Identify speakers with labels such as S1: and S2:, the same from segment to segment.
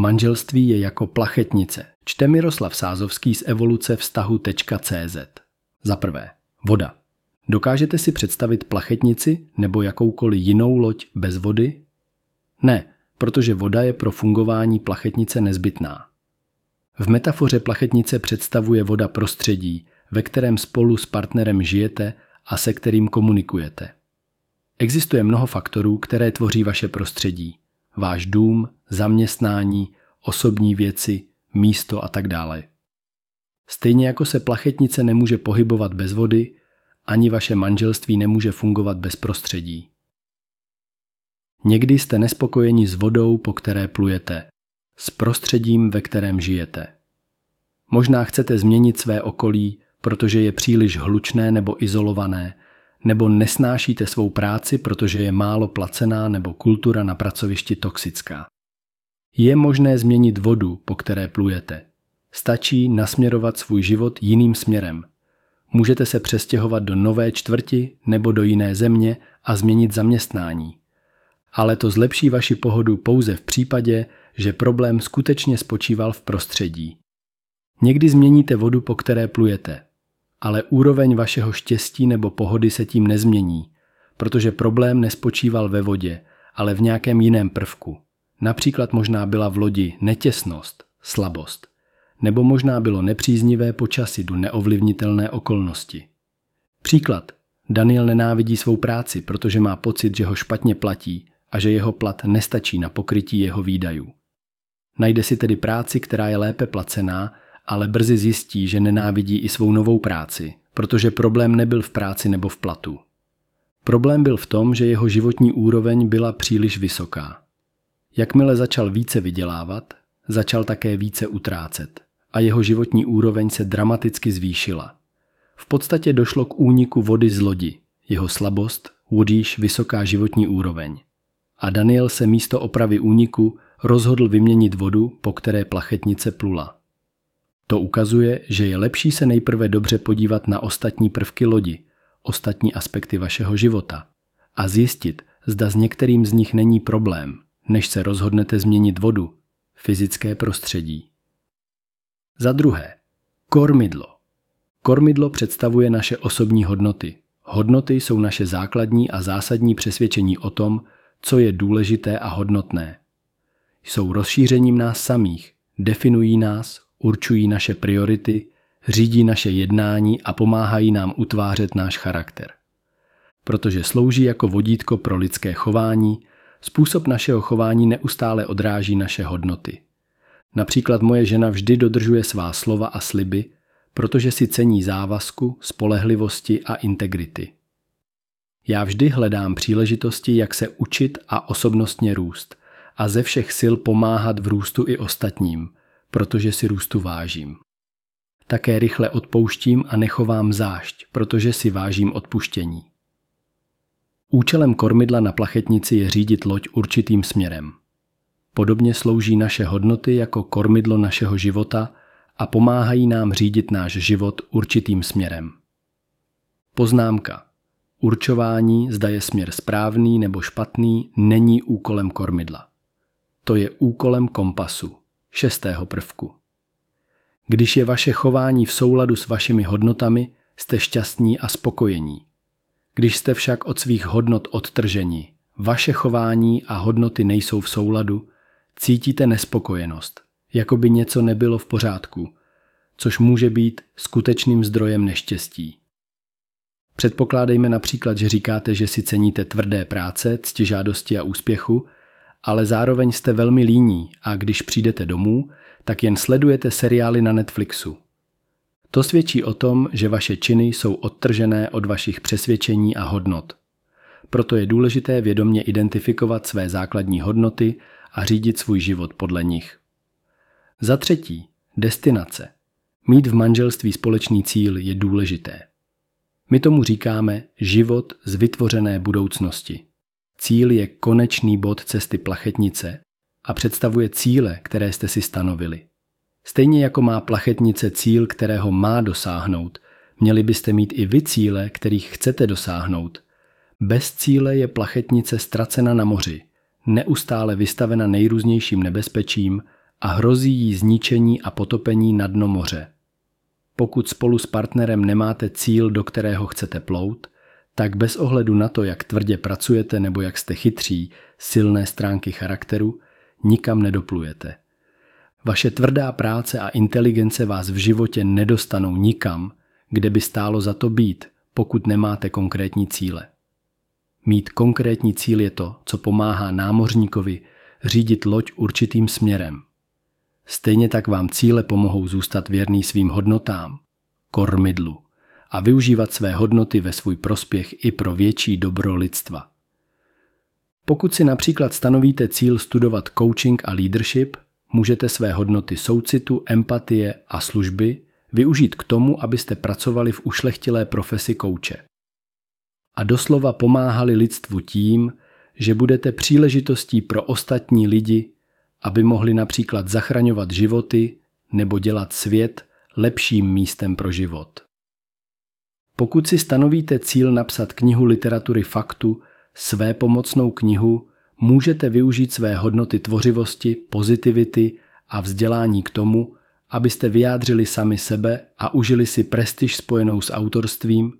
S1: Manželství je jako plachetnice. Čte Miroslav Sázovský z evoluce vztahu.cz. Za prvé, voda. Dokážete si představit plachetnici nebo jakoukoliv jinou loď bez vody? Ne, protože voda je pro fungování plachetnice nezbytná. V metafoře plachetnice představuje voda prostředí, ve kterém spolu s partnerem žijete a se kterým komunikujete. Existuje mnoho faktorů, které tvoří vaše prostředí. Váš dům, zaměstnání, osobní věci, místo a tak dále. Stejně jako se plachetnice nemůže pohybovat bez vody, ani vaše manželství nemůže fungovat bez prostředí. Někdy jste nespokojeni s vodou, po které plujete, s prostředím, ve kterém žijete. Možná chcete změnit své okolí, protože je příliš hlučné nebo izolované, nebo nesnášíte svou práci, protože je málo placená nebo kultura na pracovišti toxická. Je možné změnit vodu, po které plujete. Stačí nasměrovat svůj život jiným směrem. Můžete se přestěhovat do nové čtvrti nebo do jiné země a změnit zaměstnání. Ale to zlepší vaši pohodu pouze v případě, že problém skutečně spočíval v prostředí. Někdy změníte vodu, po které plujete, ale úroveň vašeho štěstí nebo pohody se tím nezmění, protože problém nespočíval ve vodě, ale v nějakém jiném prvku. Například možná byla v lodi netěsnost, slabost, nebo možná bylo nepříznivé počasí do neovlivnitelné okolnosti. Příklad. Daniel nenávidí svou práci, protože má pocit, že ho špatně platí a že jeho plat nestačí na pokrytí jeho výdajů. Najde si tedy práci, která je lépe placená, ale brzy zjistí, že nenávidí i svou novou práci, protože problém nebyl v práci nebo v platu. Problém byl v tom, že jeho životní úroveň byla příliš vysoká. Jakmile začal více vydělávat, začal také více utrácet a jeho životní úroveň se dramaticky zvýšila. V podstatě došlo k úniku vody z lodi, jeho slabost, Woodyš vysoká životní úroveň. A Daniel se místo opravy úniku rozhodl vyměnit vodu, po které plachetnice plula. To ukazuje, že je lepší se nejprve dobře podívat na ostatní prvky lodi, ostatní aspekty vašeho života a zjistit, zda s některým z nich není problém, než se rozhodnete změnit vodu, fyzické prostředí. Za druhé, kormidlo. Kormidlo představuje naše osobní hodnoty. Hodnoty jsou naše základní a zásadní přesvědčení o tom, co je důležité a hodnotné. Jsou rozšířením nás samých, definují nás, určují naše priority, řídí naše jednání a pomáhají nám utvářet náš charakter. Protože slouží jako vodítko pro lidské chování, způsob našeho chování neustále odráží naše hodnoty. Například moje žena vždy dodržuje svá slova a sliby, protože si cení závazku, spolehlivosti a integrity. Já vždy hledám příležitosti, jak se učit a osobnostně růst a ze všech sil pomáhat v růstu i ostatním, protože si růstu vážím. Také rychle odpouštím a nechovám zášť, protože si vážím odpuštění. Účelem kormidla na plachetnici je řídit loď určitým směrem. Podobně slouží naše hodnoty jako kormidlo našeho života a pomáhají nám řídit náš život určitým směrem. Poznámka. Určování, zda je směr správný nebo špatný, není úkolem kormidla. To je úkolem kompasu, šestého prvku. Když je vaše chování v souladu s vašimi hodnotami, jste šťastní a spokojení. Když jste však od svých hodnot odtrženi, vaše chování a hodnoty nejsou v souladu, cítíte nespokojenost, jako by něco nebylo v pořádku, což může být skutečným zdrojem neštěstí. Předpokládejme například, že říkáte, že si ceníte tvrdé práce, ctižádosti a úspěchu, ale zároveň jste velmi líní a když přijdete domů, tak jen sledujete seriály na Netflixu. To svědčí o tom, že vaše činy jsou odtržené od vašich přesvědčení a hodnot. Proto je důležité vědomně identifikovat své základní hodnoty a řídit svůj život podle nich. Za třetí, destinace. Mít v manželství společný cíl je důležité. My tomu říkáme život z vytvořené budoucnosti. Cíl je konečný bod cesty plachetnice a představuje cíle, které jste si stanovili. Stejně jako má plachetnice cíl, kterého má dosáhnout, měli byste mít i vy cíle, kterých chcete dosáhnout. Bez cíle je plachetnice ztracena na moři, neustále vystavena nejrůznějším nebezpečím a hrozí jí zničení a potopení na dno moře. Pokud spolu s partnerem nemáte cíl, do kterého chcete plout, tak bez ohledu na to, jak tvrdě pracujete nebo jak jste chytří, silné stránky charakteru, nikam nedoplujete. Vaše tvrdá práce a inteligence vás v životě nedostanou nikam, kde by stálo za to být, pokud nemáte konkrétní cíle. Mít konkrétní cíl je to, co pomáhá námořníkovi řídit loď určitým směrem. Stejně tak vám cíle pomohou zůstat věrný svým hodnotám, kormidlu, a využívat své hodnoty ve svůj prospěch i pro větší dobro lidstva. Pokud si například stanovíte cíl studovat coaching a leadership, můžete své hodnoty soucitu, empatie a služby využít k tomu, abyste pracovali v ušlechtilé profesi kouče. A doslova pomáhali lidstvu tím, že budete příležitostí pro ostatní lidi, aby mohli například zachraňovat životy nebo dělat svět lepším místem pro život. Pokud si stanovíte cíl napsat knihu literatury faktu, své pomocnou knihu, můžete využít své hodnoty tvořivosti, pozitivity a vzdělání k tomu, abyste vyjádřili sami sebe a užili si prestiž spojenou s autorstvím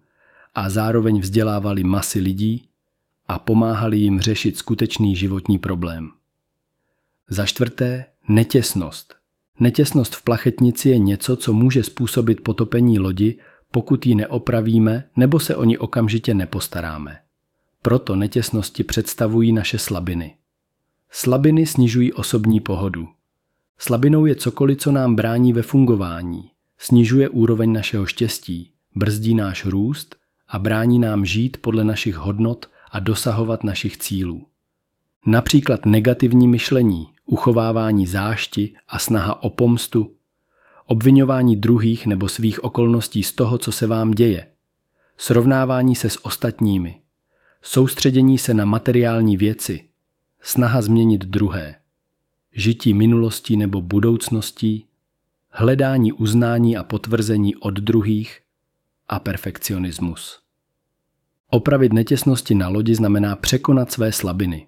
S1: a zároveň vzdělávali masy lidí a pomáhali jim řešit skutečný životní problém. Za čtvrté, netěsnost. Netěsnost v plachetnici je něco, co může způsobit potopení lodi, pokud ji neopravíme nebo se o ní okamžitě nepostaráme. Proto netěsnosti představují naše slabiny. Slabiny snižují osobní pohodu. Slabinou je cokoliv, co nám brání ve fungování, snižuje úroveň našeho štěstí, brzdí náš růst a brání nám žít podle našich hodnot a dosahovat našich cílů. Například negativní myšlení, uchovávání zášti a snaha o pomstu, obvinování druhých nebo svých okolností z toho, co se vám děje, srovnávání se s ostatními, soustředění se na materiální věci, snaha změnit druhé, žití minulostí nebo budoucností, hledání uznání a potvrzení od druhých. A perfekcionismus. Opravit netěsnosti na lodi znamená překonat své slabiny.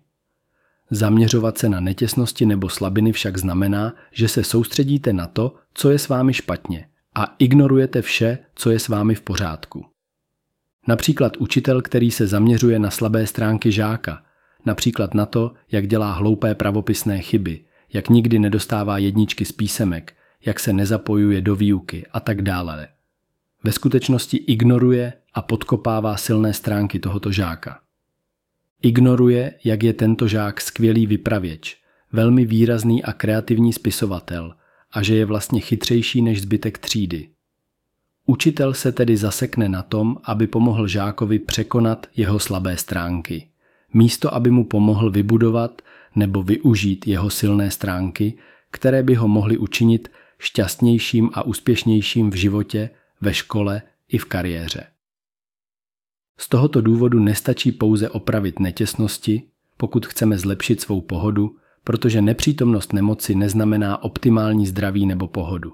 S1: Zaměřovat se na netěsnosti nebo slabiny však znamená, že se soustředíte na to, co je s vámi špatně a ignorujete vše, co je s vámi v pořádku. Například učitel, který se zaměřuje na slabé stránky žáka, například na to, jak dělá hloupé pravopisné chyby, jak nikdy nedostává jedničky z písemek, jak se nezapojuje do výuky a tak dále. Ve skutečnosti ignoruje a podkopává silné stránky tohoto žáka. Ignoruje, jak je tento žák skvělý vypravěč, velmi výrazný a kreativní spisovatel a že je vlastně chytřejší než zbytek třídy. Učitel se tedy zasekne na tom, aby pomohl žákovi překonat jeho slabé stránky. Místo, aby mu pomohl vybudovat nebo využít jeho silné stránky, které by ho mohly učinit šťastnějším a úspěšnějším v životě, ve škole i v kariéře. Z tohoto důvodu nestačí pouze opravit netěsnosti, pokud chceme zlepšit svou pohodu, protože nepřítomnost nemoci neznamená optimální zdraví nebo pohodu.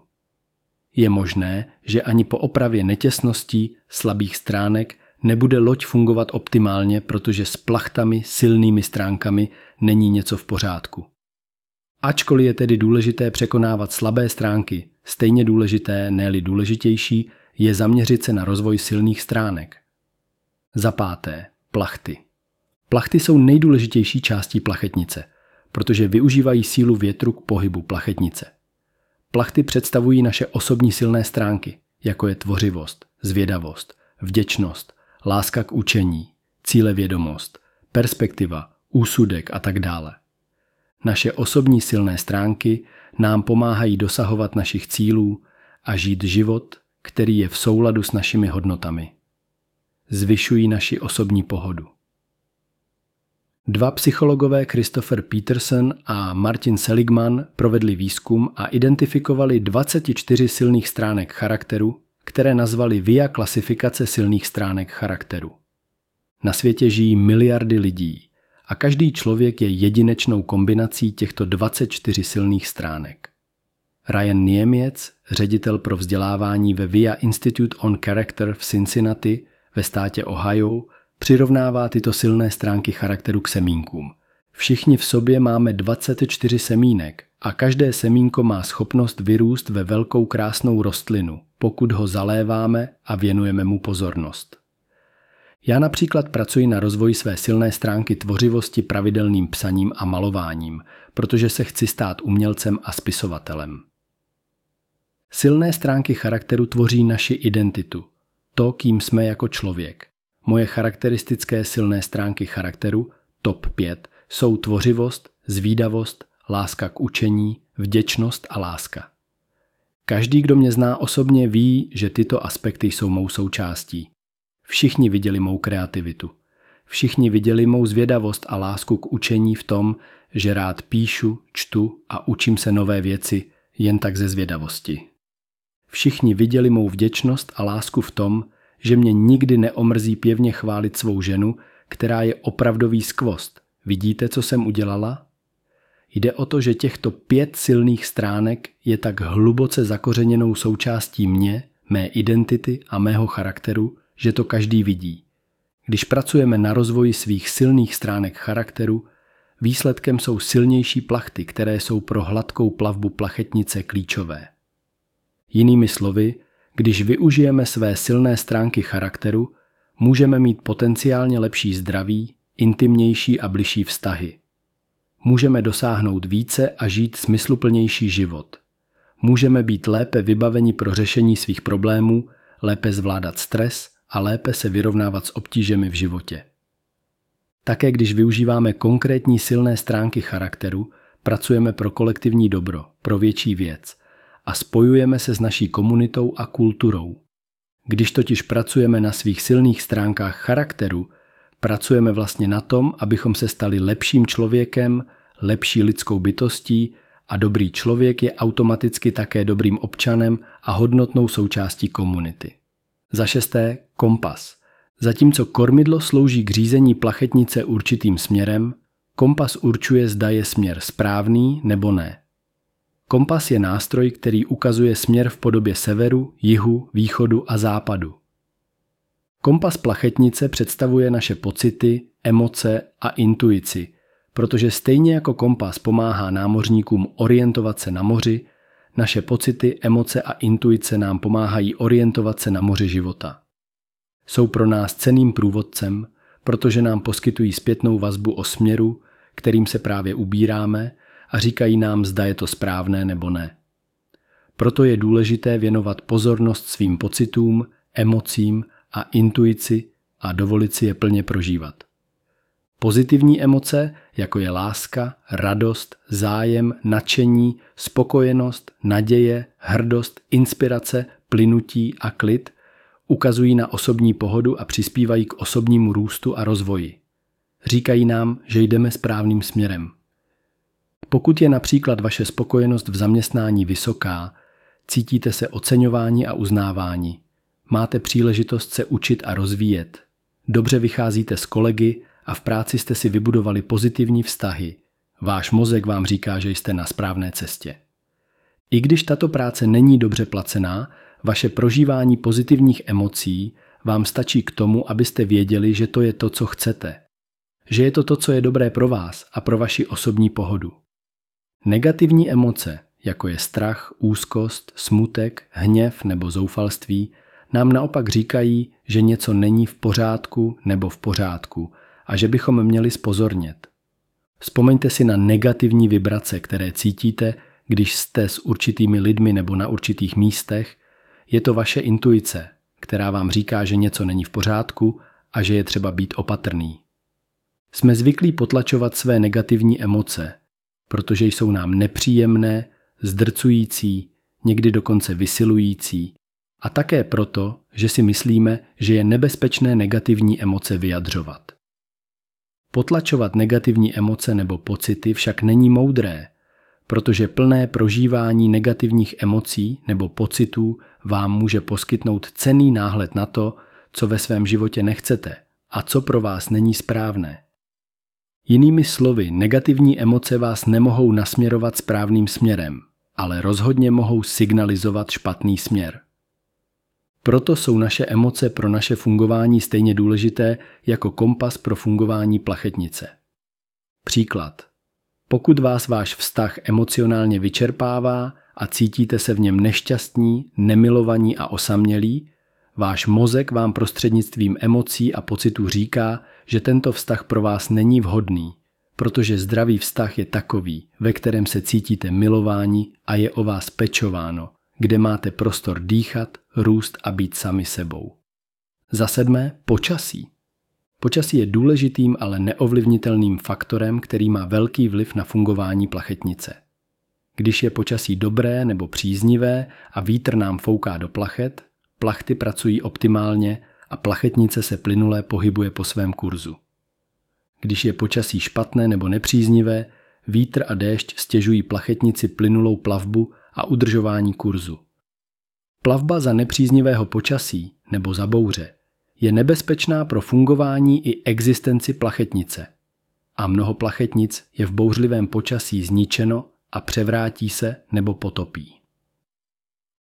S1: Je možné, že ani po opravě netěsností, slabých stránek nebude loď fungovat optimálně, protože s plachtami, silnými stránkami není něco v pořádku. Ačkoliv je tedy důležité překonávat slabé stránky, stejně důležité, ne důležitější, je zaměřit se na rozvoj silných stránek. Za páté, plachty. Plachty jsou nejdůležitější částí plachetnice, protože využívají sílu větru k pohybu plachetnice. Plachty představují naše osobní silné stránky, jako je tvořivost, zvědavost, vděčnost, láska k učení, cílevědomost, perspektiva, úsudek a tak dále. Naše osobní silné stránky nám pomáhají dosahovat našich cílů a žít život, který je v souladu s našimi hodnotami. Zvyšují naši osobní pohodu. Dva psychologové Christopher Peterson a Martin Seligman provedli výzkum a identifikovali 24 silných stránek charakteru, které nazvali VIA klasifikace silných stránek charakteru. Na světě žijí miliardy lidí a každý člověk je jedinečnou kombinací těchto 24 silných stránek. Ryan Niemiec, ředitel pro vzdělávání ve VIA Institute on Character v Cincinnati ve státě Ohio, přirovnává tyto silné stránky charakteru k semínkům. Všichni v sobě máme 24 semínek a každé semínko má schopnost vyrůst ve velkou krásnou rostlinu, pokud ho zaléváme a věnujeme mu pozornost. Já například pracuji na rozvoji své silné stránky tvořivosti pravidelným psaním a malováním, protože se chci stát umělcem a spisovatelem. Silné stránky charakteru tvoří naši identitu, to, kým jsme jako člověk. Moje charakteristické silné stránky charakteru, top 5, jsou tvořivost, zvídavost, láska k učení, vděčnost a láska. Každý, kdo mě zná osobně, ví, že tyto aspekty jsou mou součástí. Všichni viděli mou kreativitu. Všichni viděli mou zvědavost a lásku k učení v tom, že rád píšu, čtu a učím se nové věci jen tak ze zvědavosti. Všichni viděli mou vděčnost a lásku v tom, že mě nikdy neomrzí pěvně chválit svou ženu, která je opravdový skvost. Vidíte, co jsem udělala? Jde o to, že těchto pět silných stránek je tak hluboce zakořeněnou součástí mě, mé identity a mého charakteru, že to každý vidí. Když pracujeme na rozvoji svých silných stránek charakteru, výsledkem jsou silnější plachty, které jsou pro hladkou plavbu plachetnice klíčové. Jinými slovy, když využijeme své silné stránky charakteru, můžeme mít potenciálně lepší zdraví, intimnější a bližší vztahy. Můžeme dosáhnout více a žít smysluplnější život. Můžeme být lépe vybaveni pro řešení svých problémů, lépe zvládat stres a lépe se vyrovnávat s obtížemi v životě. Také když využíváme konkrétní silné stránky charakteru, pracujeme pro kolektivní dobro, pro větší věc a spojujeme se s naší komunitou a kulturou. Když totiž pracujeme na svých silných stránkách charakteru, pracujeme vlastně na tom, abychom se stali lepším člověkem, lepší lidskou bytostí a dobrý člověk je automaticky také dobrým občanem a hodnotnou součástí komunity. Za šesté, kompas. Zatímco kormidlo slouží k řízení plachetnice určitým směrem, kompas určuje, zda je směr správný nebo ne. Kompas je nástroj, který ukazuje směr v podobě severu, jihu, východu a západu. Kompas plachetnice představuje naše pocity, emoce a intuici, protože stejně jako kompas pomáhá námořníkům orientovat se na moři, naše pocity, emoce a intuice nám pomáhají orientovat se na moři života. Jsou pro nás ceným průvodcem, protože nám poskytují zpětnou vazbu o směru, kterým se právě ubíráme a říkají nám, zda je to správné nebo ne. Proto je důležité věnovat pozornost svým pocitům, emocím a intuici a dovolit si je plně prožívat. Pozitivní emoce, jako je láska, radost, zájem, nadšení, spokojenost, naděje, hrdost, inspirace, plynutí a klid, ukazují na osobní pohodu a přispívají k osobnímu růstu a rozvoji. Říkají nám, že jdeme správným směrem. Pokud je například vaše spokojenost v zaměstnání vysoká, cítíte se oceňování a uznávání, máte příležitost se učit a rozvíjet, dobře vycházíte s kolegy a v práci jste si vybudovali pozitivní vztahy, váš mozek vám říká, že jste na správné cestě. I když tato práce není dobře placená, vaše prožívání pozitivních emocí vám stačí k tomu, abyste věděli, že to je to, co chcete. Že je to to, co je dobré pro vás a pro vaši osobní pohodu. Negativní emoce, jako je strach, úzkost, smutek, hněv nebo zoufalství, nám naopak říkají, že něco není v pořádku nebo v pořádku a že bychom měli spozornět. Vzpomeňte si na negativní vibrace, které cítíte, když jste s určitými lidmi nebo na určitých místech. Je to vaše intuice, která vám říká, že něco není v pořádku a že je třeba být opatrný. Jsme zvyklí potlačovat své negativní emoce, protože jsou nám nepříjemné, zdrcující, někdy dokonce vysilující a také proto, že si myslíme, že je nebezpečné negativní emoce vyjadřovat. Potlačovat negativní emoce nebo pocity však není moudré, protože plné prožívání negativních emocí nebo pocitů vám může poskytnout cený náhled na to, co ve svém životě nechcete a co pro vás není správné. Jinými slovy, negativní emoce vás nemohou nasměrovat správným směrem, ale rozhodně mohou signalizovat špatný směr. Proto jsou naše emoce pro naše fungování stejně důležité jako kompas pro fungování plachetnice. Příklad. Pokud vás váš vztah emocionálně vyčerpává a cítíte se v něm nešťastní, nemilovaní a osamělí, váš mozek vám prostřednictvím emocí a pocitů říká, že tento vztah pro vás není vhodný, protože zdravý vztah je takový, ve kterém se cítíte milováni a je o vás pečováno, kde máte prostor dýchat, růst a být sami sebou. Za sedmé, počasí. Počasí je důležitým, ale neovlivnitelným faktorem, který má velký vliv na fungování plachetnice. Když je počasí dobré nebo příznivé a vítr nám fouká do plachet, plachty pracují optimálně a plachetnice se plynule pohybuje po svém kurzu. Když je počasí špatné nebo nepříznivé, vítr a déšť stěžují plachetnici plynulou plavbu a udržování kurzu. Plavba za nepříznivého počasí nebo za bouře je nebezpečná pro fungování i existenci plachetnice. A mnoho plachetnic je v bouřlivém počasí zničeno a převrátí se nebo potopí.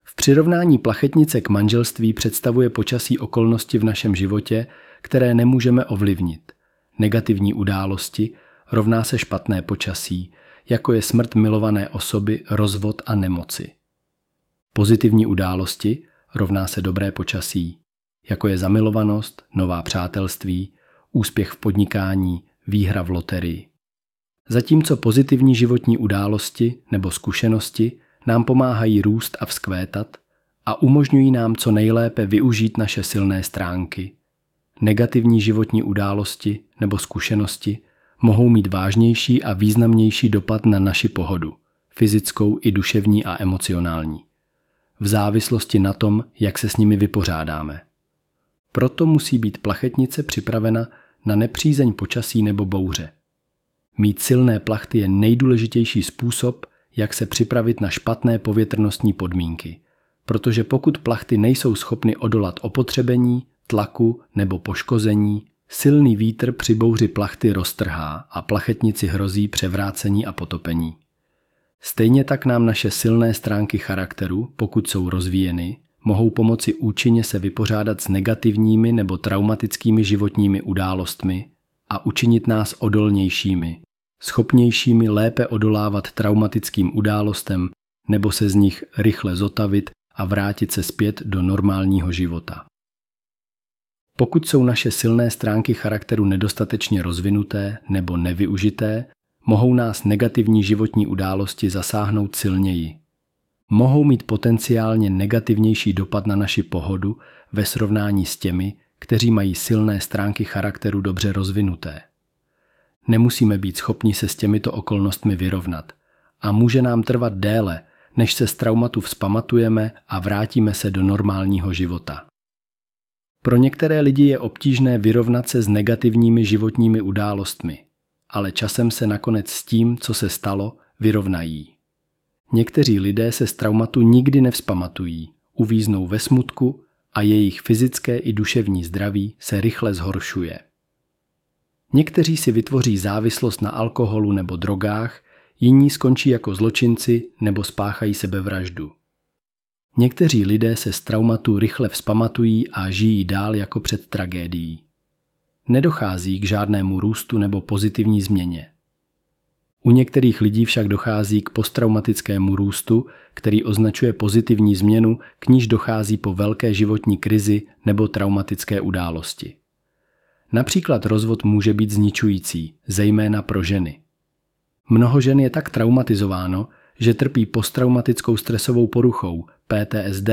S1: V přirovnání plachetnice k manželství představuje počasí okolnosti v našem životě, které nemůžeme ovlivnit. Negativní události rovná se špatné počasí, jako je smrt milované osoby, rozvod a nemoci. Pozitivní události rovná se dobré počasí, jako je zamilovanost, nová přátelství, úspěch v podnikání, výhra v loterii. Zatímco pozitivní životní události nebo zkušenosti nám pomáhají růst a vzkvétat a umožňují nám co nejlépe využít naše silné stránky. Negativní životní události nebo zkušenosti mohou mít vážnější a významnější dopad na naši pohodu, fyzickou i duševní a emocionální, v závislosti na tom, jak se s nimi vypořádáme. Proto musí být plachetnice připravena na nepřízeň počasí nebo bouře. Mít silné plachty je nejdůležitější způsob, jak se připravit na špatné povětrnostní podmínky, protože pokud plachty nejsou schopny odolat opotřebení, tlaku nebo poškození, silný vítr při bouři plachty roztrhá a plachetnici hrozí převrácení a potopení. Stejně tak nám naše silné stránky charakteru, pokud jsou rozvíjeny, mohou pomoci účinně se vypořádat s negativními nebo traumatickými životními událostmi a učinit nás odolnějšími, schopnějšími lépe odolávat traumatickým událostem nebo se z nich rychle zotavit a vrátit se zpět do normálního života. Pokud jsou naše silné stránky charakteru nedostatečně rozvinuté nebo nevyužité, mohou nás negativní životní události zasáhnout silněji. Mohou mít potenciálně negativnější dopad na naši pohodu ve srovnání s těmi, kteří mají silné stránky charakteru dobře rozvinuté. Nemusíme být schopni se s těmito okolnostmi vyrovnat a může nám trvat déle, než se z traumatu vzpamatujeme a vrátíme se do normálního života. Pro některé lidi je obtížné vyrovnat se s negativními životními událostmi, ale časem se nakonec s tím, co se stalo, vyrovnají. Někteří lidé se z traumatu nikdy nevzpamatují, uvíznou ve smutku a jejich fyzické i duševní zdraví se rychle zhoršuje. Někteří si vytvoří závislost na alkoholu nebo drogách, jiní skončí jako zločinci nebo spáchají sebevraždu. Někteří lidé se z traumatu rychle vzpamatují a žijí dál jako před tragédií. Nedochází k žádnému růstu nebo pozitivní změně. U některých lidí však dochází k posttraumatickému růstu, který označuje pozitivní změnu, k níž dochází po velké životní krizi nebo traumatické události. Například rozvod může být zničující, zejména pro ženy. Mnoho žen je tak traumatizováno, že trpí posttraumatickou stresovou poruchou PTSD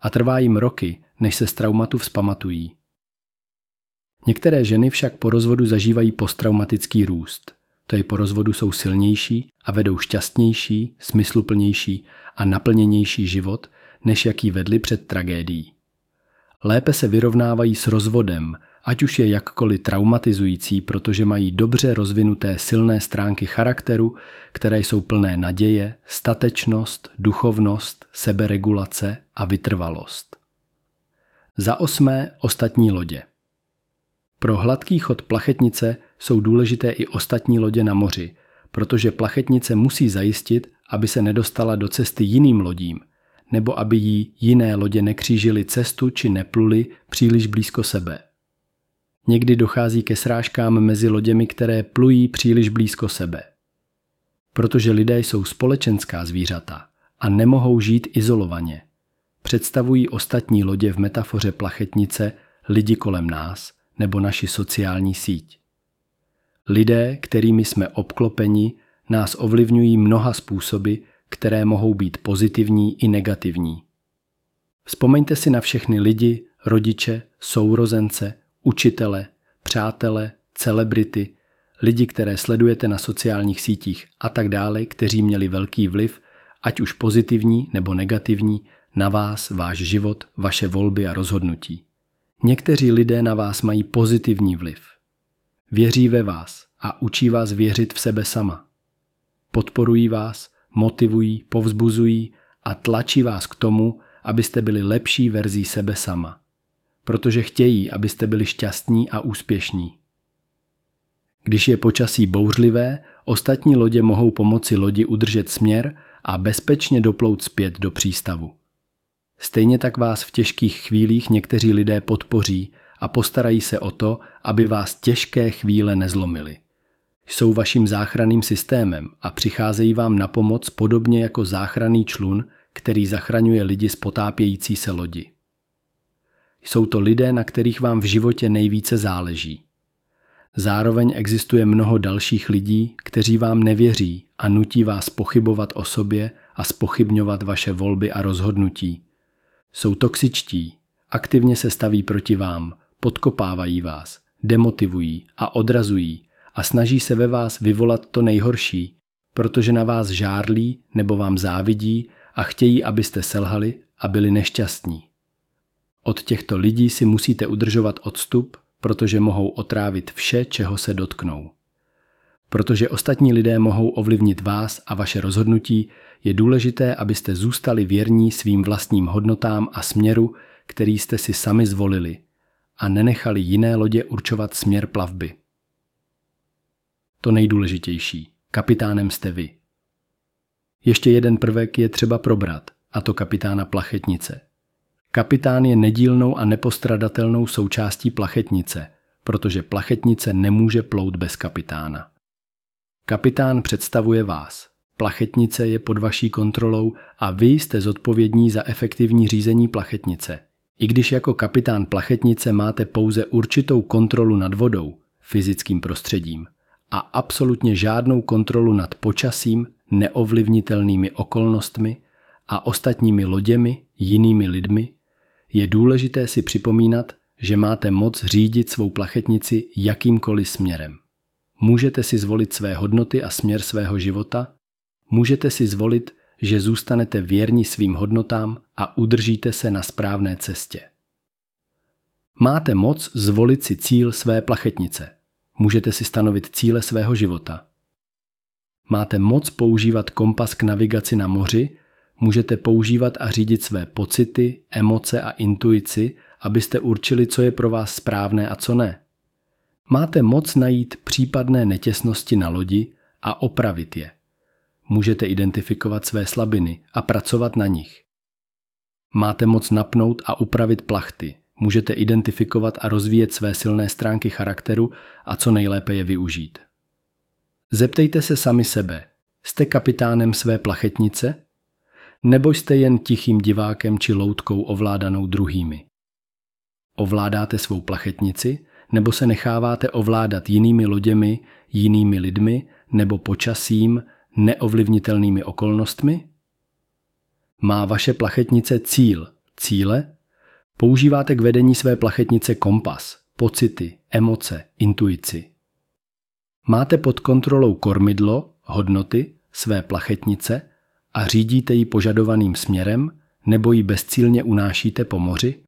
S1: a trvá jim roky, než se z traumatu vzpamatují. Některé ženy však po rozvodu zažívají posttraumatický růst. To je po rozvodu jsou silnější a vedou šťastnější, smysluplnější a naplněnější život, než jaký vedli před tragédií. Lépe se vyrovnávají s rozvodem ať už je jakkoliv traumatizující, protože mají dobře rozvinuté silné stránky charakteru, které jsou plné naděje, statečnost, duchovnost, seberegulace a vytrvalost. Za osmé ostatní lodě. Pro hladký chod plachetnice jsou důležité i ostatní lodě na moři, protože plachetnice musí zajistit, aby se nedostala do cesty jiným lodím, nebo aby jí jiné lodě nekřížily cestu či nepluli příliš blízko sebe. Někdy dochází ke srážkám mezi loděmi, které plují příliš blízko sebe. Protože lidé jsou společenská zvířata a nemohou žít izolovaně. Představují ostatní lodě v metafoře plachetnice lidi kolem nás nebo naši sociální síť. Lidé, kterými jsme obklopeni, nás ovlivňují mnoha způsoby, které mohou být pozitivní i negativní. Vzpomeňte si na všechny lidi, rodiče, sourozence, učitele, přátele, celebrity, lidi, které sledujete na sociálních sítích a tak dále, kteří měli velký vliv, ať už pozitivní nebo negativní, na vás, váš život, vaše volby a rozhodnutí. Někteří lidé na vás mají pozitivní vliv. Věří ve vás a učí vás věřit v sebe sama. Podporují vás, motivují, povzbuzují a tlačí vás k tomu, abyste byli lepší verzí sebe sama. Protože chtějí, abyste byli šťastní a úspěšní. Když je počasí bouřlivé, ostatní lodě mohou pomoci lodi udržet směr a bezpečně doplout zpět do přístavu. Stejně tak vás v těžkých chvílích někteří lidé podpoří a postarají se o to, aby vás těžké chvíle nezlomily. Jsou vaším záchranným systémem a přicházejí vám na pomoc podobně jako záchranný člun, který zachraňuje lidi z potápějící se lodi. Jsou to lidé, na kterých vám v životě nejvíce záleží. Zároveň existuje mnoho dalších lidí, kteří vám nevěří a nutí vás pochybovat o sobě a spochybňovat vaše volby a rozhodnutí. Jsou toxičtí, aktivně se staví proti vám, podkopávají vás, demotivují a odrazují a snaží se ve vás vyvolat to nejhorší, protože na vás žárlí nebo vám závidí a chtějí, abyste selhali a byli nešťastní. Od těchto lidí si musíte udržovat odstup, protože mohou otrávit vše, čeho se dotknou. Protože ostatní lidé mohou ovlivnit vás a vaše rozhodnutí, je důležité, abyste zůstali věrní svým vlastním hodnotám a směru, který jste si sami zvolili, a nenechali jiné lodě určovat směr plavby. To nejdůležitější. Kapitánem jste vy. Ještě jeden prvek je třeba probrat, a to kapitána plachetnice. Kapitán je nedílnou a nepostradatelnou součástí plachetnice, protože plachetnice nemůže plout bez kapitána. Kapitán představuje vás. Plachetnice je pod vaší kontrolou a vy jste zodpovědní za efektivní řízení plachetnice. I když jako kapitán plachetnice máte pouze určitou kontrolu nad vodou, fyzickým prostředím, a absolutně žádnou kontrolu nad počasím, neovlivnitelnými okolnostmi a ostatními loděmi, jinými lidmi, je důležité si připomínat, že máte moc řídit svou plachetnici jakýmkoliv směrem. Můžete si zvolit své hodnoty a směr svého života, můžete si zvolit, že zůstanete věrní svým hodnotám a udržíte se na správné cestě. Máte moc zvolit si cíl své plachetnice. Můžete si stanovit cíle svého života. Máte moc používat kompas k navigaci na moři, můžete používat a řídit své pocity, emoce a intuici, abyste určili, co je pro vás správné a co ne. Máte moc najít případné netěsnosti na lodi a opravit je. Můžete identifikovat své slabiny a pracovat na nich. Máte moc napnout a upravit plachty. Můžete identifikovat a rozvíjet své silné stránky charakteru a co nejlépe je využít. Zeptejte se sami sebe, jste kapitánem své plachetnice? Nebo jste jen tichým divákem či loutkou ovládanou druhými? Ovládáte svou plachetnici nebo se necháváte ovládat jinými loděmi, jinými lidmi nebo počasím, neovlivnitelnými okolnostmi? Má vaše plachetnice cíl, cíle? Používáte k vedení své plachetnice kompas, pocity, emoce, intuici. Máte pod kontrolou kormidlo, hodnoty, své plachetnice a řídíte ji požadovaným směrem nebo ji bezcílně unášíte po moři?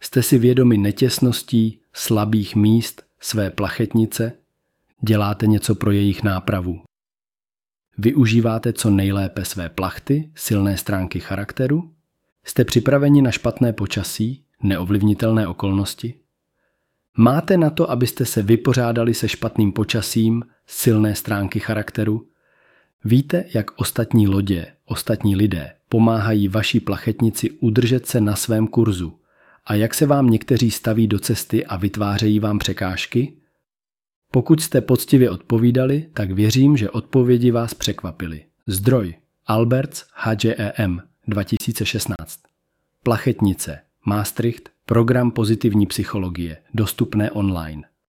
S1: Jste si vědomi netěsností, slabých míst své plachetnice? Děláte něco pro jejich nápravu? Využíváte co nejlépe své plachty, silné stránky charakteru? Jste připraveni na špatné počasí, neovlivnitelné okolnosti? Máte na to, abyste se vypořádali se špatným počasím, silné stránky charakteru? Víte, jak ostatní lodě, ostatní lidé pomáhají vaší plachetnici udržet se na svém kurzu A jak se vám někteří staví do cesty a vytvářejí vám překážky? Pokud jste poctivě odpovídali, tak věřím, že odpovědi vás překvapily. Zdroj Alberts HJEM 2016 Plachetnice Maastricht Program pozitivní psychologie, dostupné online.